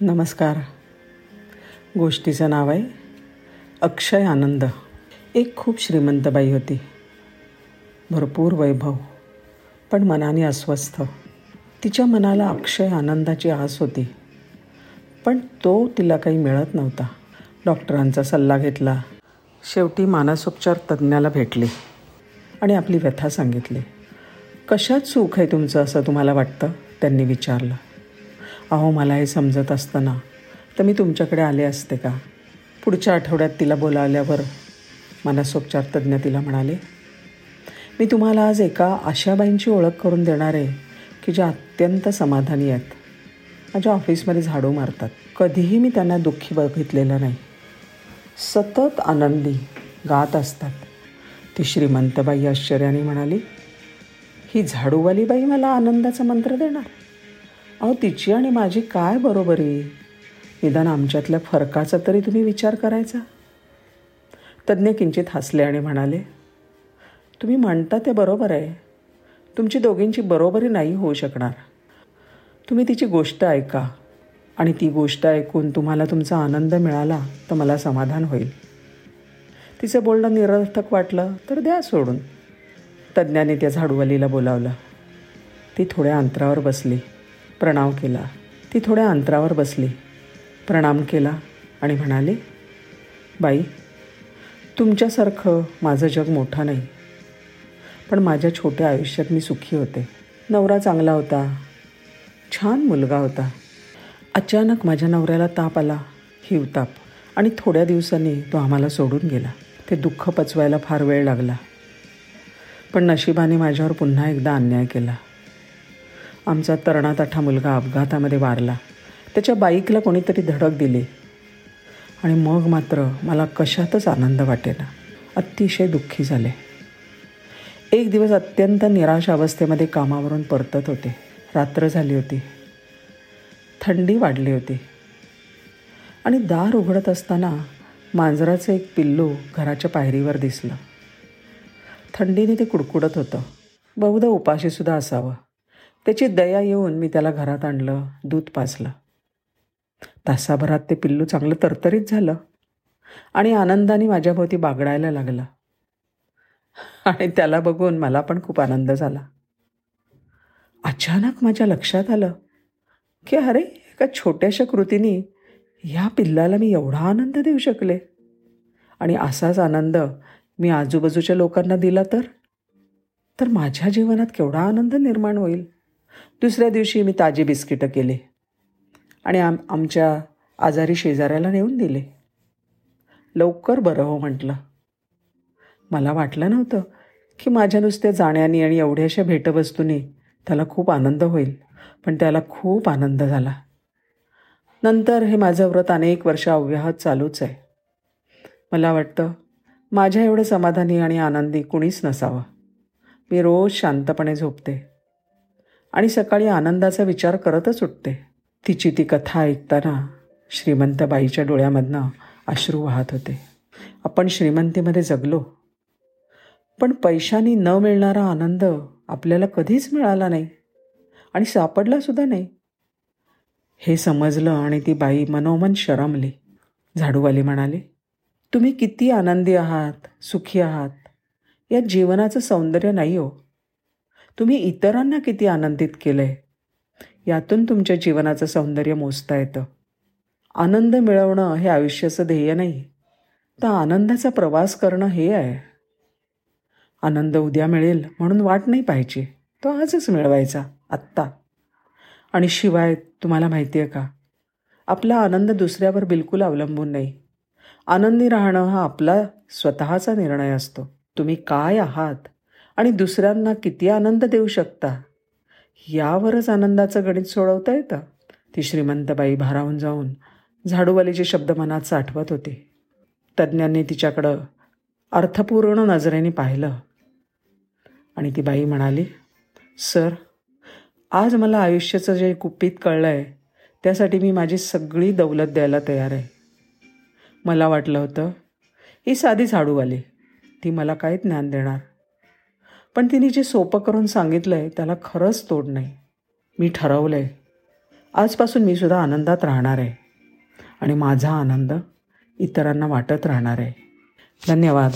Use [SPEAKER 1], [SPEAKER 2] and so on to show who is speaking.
[SPEAKER 1] नमस्कार. गोष्टीचं नाव आहे अक्षय आनंद. एक खूप श्रीमंत बाई होती. भरपूर वैभव पण मनाने अस्वस्थ. तिच्या मनाला अक्षय आनंदाची आस होती पण तो तिला काही मिळत नव्हता. डॉक्टरांचा सल्ला घेतला. शेवटी मानसोपचार तज्ज्ञाला भेटली आणि आपली व्यथा सांगितली. कशात सुख आहे तुमचं असं तुम्हाला वाटतं? त्यांनी विचारलं. अहो मला हे समजत असताना. तर मी तुमच्याकडे आले असते का? पुढच्या आठवड्यात तिला बोलावल्यावर मनसोपचार तज्ज्ञ तिला म्हणाले मी तुम्हाला आज एका आशाबाईंची ओळख करून देणार आहे की ज्या अत्यंत समाधानी आहेत. माझ्या ऑफिसमध्ये झाडू मारतात. कधीही मी त्यांना दुःखी बघितलेलं नाही. सतत आनंदी गात असतात. ती श्रीमंतबाई आश्चर्याने म्हणाली ही झाडूवाली बाई मला आनंदाचा मंत्र देणार. अहो तिची आणि माझी काय बरोबरी? निदान आमच्यातल्या फरकाचा तरी तुम्ही विचार करायचा. तज्ज्ञ किंचित हसले आणि म्हणाले तुम्ही म्हणता ते बरोबर आहे. तुमची दोघींची बरोबरी नाही होऊ शकणार. तुम्ही तिची गोष्ट ऐका आणि ती गोष्ट ऐकून तुम्हाला तुमचा आनंद मिळाला तर मला समाधान होईल. तिचं बोलणं निरर्थक वाटलं तर द्या सोडून. तज्ज्ञाने त्या झाडूवालीला बोलावलं. ती थोड्या अंतरावर बसली. प्रणाम केला. ती थोड्या अंतरावर बसली. प्रणाम केला आणि म्हणाले बाई तुमच्यासारखं माझं जग मोठं नाही. पण माझ्या छोट्या आयुष्यात मी सुखी होते. नवरा चांगला होता. छान मुलगा होता. अचानक माझ्या नवऱ्याला ताप आला हिवताप आणि थोड्या दिवसांनी तो आम्हाला सोडून गेला. ते दुःख पचवायला फार वेळ लागला. पण नशिबाने माझ्यावर पुन्हा एकदा अन्याय केला. आमचा तरणाताठा मुलगा अपघातामध्ये वारला. त्याच्या बाईकला कोणीतरी धडक दिली. आणि मग मात्र मला कशातच आनंद वाटेना. अतिशय दुःखी झाले. एक दिवस अत्यंत निराश अवस्थेमध्ये कामावरून परतत होते. रात्र झाली होती. थंडी वाढली होती. आणि दार उघडत असताना मांजराचं एक पिल्लू घराच्या पायरीवर दिसलं. थंडीने ते कुडकुडत होतं. बहुधा उपाशीसुद्धा असावं. त्याची दया येऊन मी त्याला घरात आणलं दूध पाजलं. तासाभरात ते पिल्लू चांगलं तरतरीत झालं आणि आनंदाने माझ्याभोवती बागडायला लागलं. आणि त्याला बघून मला पण खूप आनंद झाला. अचानक माझ्या लक्षात आलं की अरे एका छोट्याशा कृतीने ह्या पिल्लाला मी एवढा आनंद देऊ शकले. आणि असाच आनंद मी आजूबाजूच्या लोकांना दिला तर? तर माझ्या जीवनात केवढा आनंद निर्माण होईल? दुसऱ्या दिवशी मी ताजी बिस्किटं केले आणि आम आमच्या आजारी शेजाऱ्याला नेऊन दिले. लवकर बरं हो म्हटलं. मला वाटलं नव्हतं की माझ्या नुसत्या जाण्याने आणि एवढ्याशा भेटवस्तूने त्याला खूप आनंद होईल पण त्याला खूप आनंद झाला. नंतर हे माझं व्रत अनेक वर्ष अव्याहत चालूच आहे. मला वाटतं माझ्या एवढं समाधानी आणि आनंदी कुणीच नसावं. मी रोज शांतपणे झोपते. आणि सकाळी आनंदाचा विचार करतच उठते. तिची ती कथा ऐकताना श्रीमंतबाईच्या डोळ्यामधनं अश्रू वाहत होते. आपण श्रीमंतीमध्ये जगलो. पण पैशानी न मिळणारा आनंद आपल्याला कधीच मिळाला नाही आणि सापडलासुद्धा नाही. हे समजलं आणि ती बाई मनोमन शरमली. झाडूवाली म्हणाली तुम्ही किती आनंदी आहात सुखी आहात. या जीवनाचं सौंदर्य नाही हो. तुम्ही इतरांना किती आनंदित केलं? आहे यातून तुमच्या जीवनाचं सौंदर्य मोजता येतं. आनंद मिळवणं हे आयुष्याचं ध्येय नाही तर आनंदाचा प्रवास करणं हे आहे. आनंद उद्या मिळेल म्हणून वाट नाही पाहिजे तो आजच मिळवायचा आत्ता. आणि शिवाय तुम्हाला माहिती आहे का आपला आनंद दुसऱ्यावर बिलकुल अवलंबून नाही. आनंदी राहणं हा आपला स्वतःचा निर्णय असतो. तुम्ही काय आहात? आणि दुसऱ्यांना किती आनंद देऊ शकता? यावरच आनंदाचं गणित सोडवता येतं. ती श्रीमंतबाई भारावून जाऊन झाडूवालीचे शब्द मनात साठवत होते. तज्ज्ञांनी तिच्याकडं अर्थपूर्ण नजरेने पाहिलं. आणि ती बाई म्हणाली सर आज मला आयुष्याचं जे कुपीत कळलं आहे त्यासाठी मी माझी सगळी दौलत द्यायला तयार आहे. मला वाटलं होतं ही साधी झाडूवाली ती मला काय ज्ञान देणार. पण तिने जे सोपं करून सांगितलं आहे त्याला खरंच तोड नाही. मी ठरवलं आहे आजपासून मी सुद्धा आनंदात राहणार आहे. आणि माझा आनंद इतरांना वाटत राहणार आहे. धन्यवाद.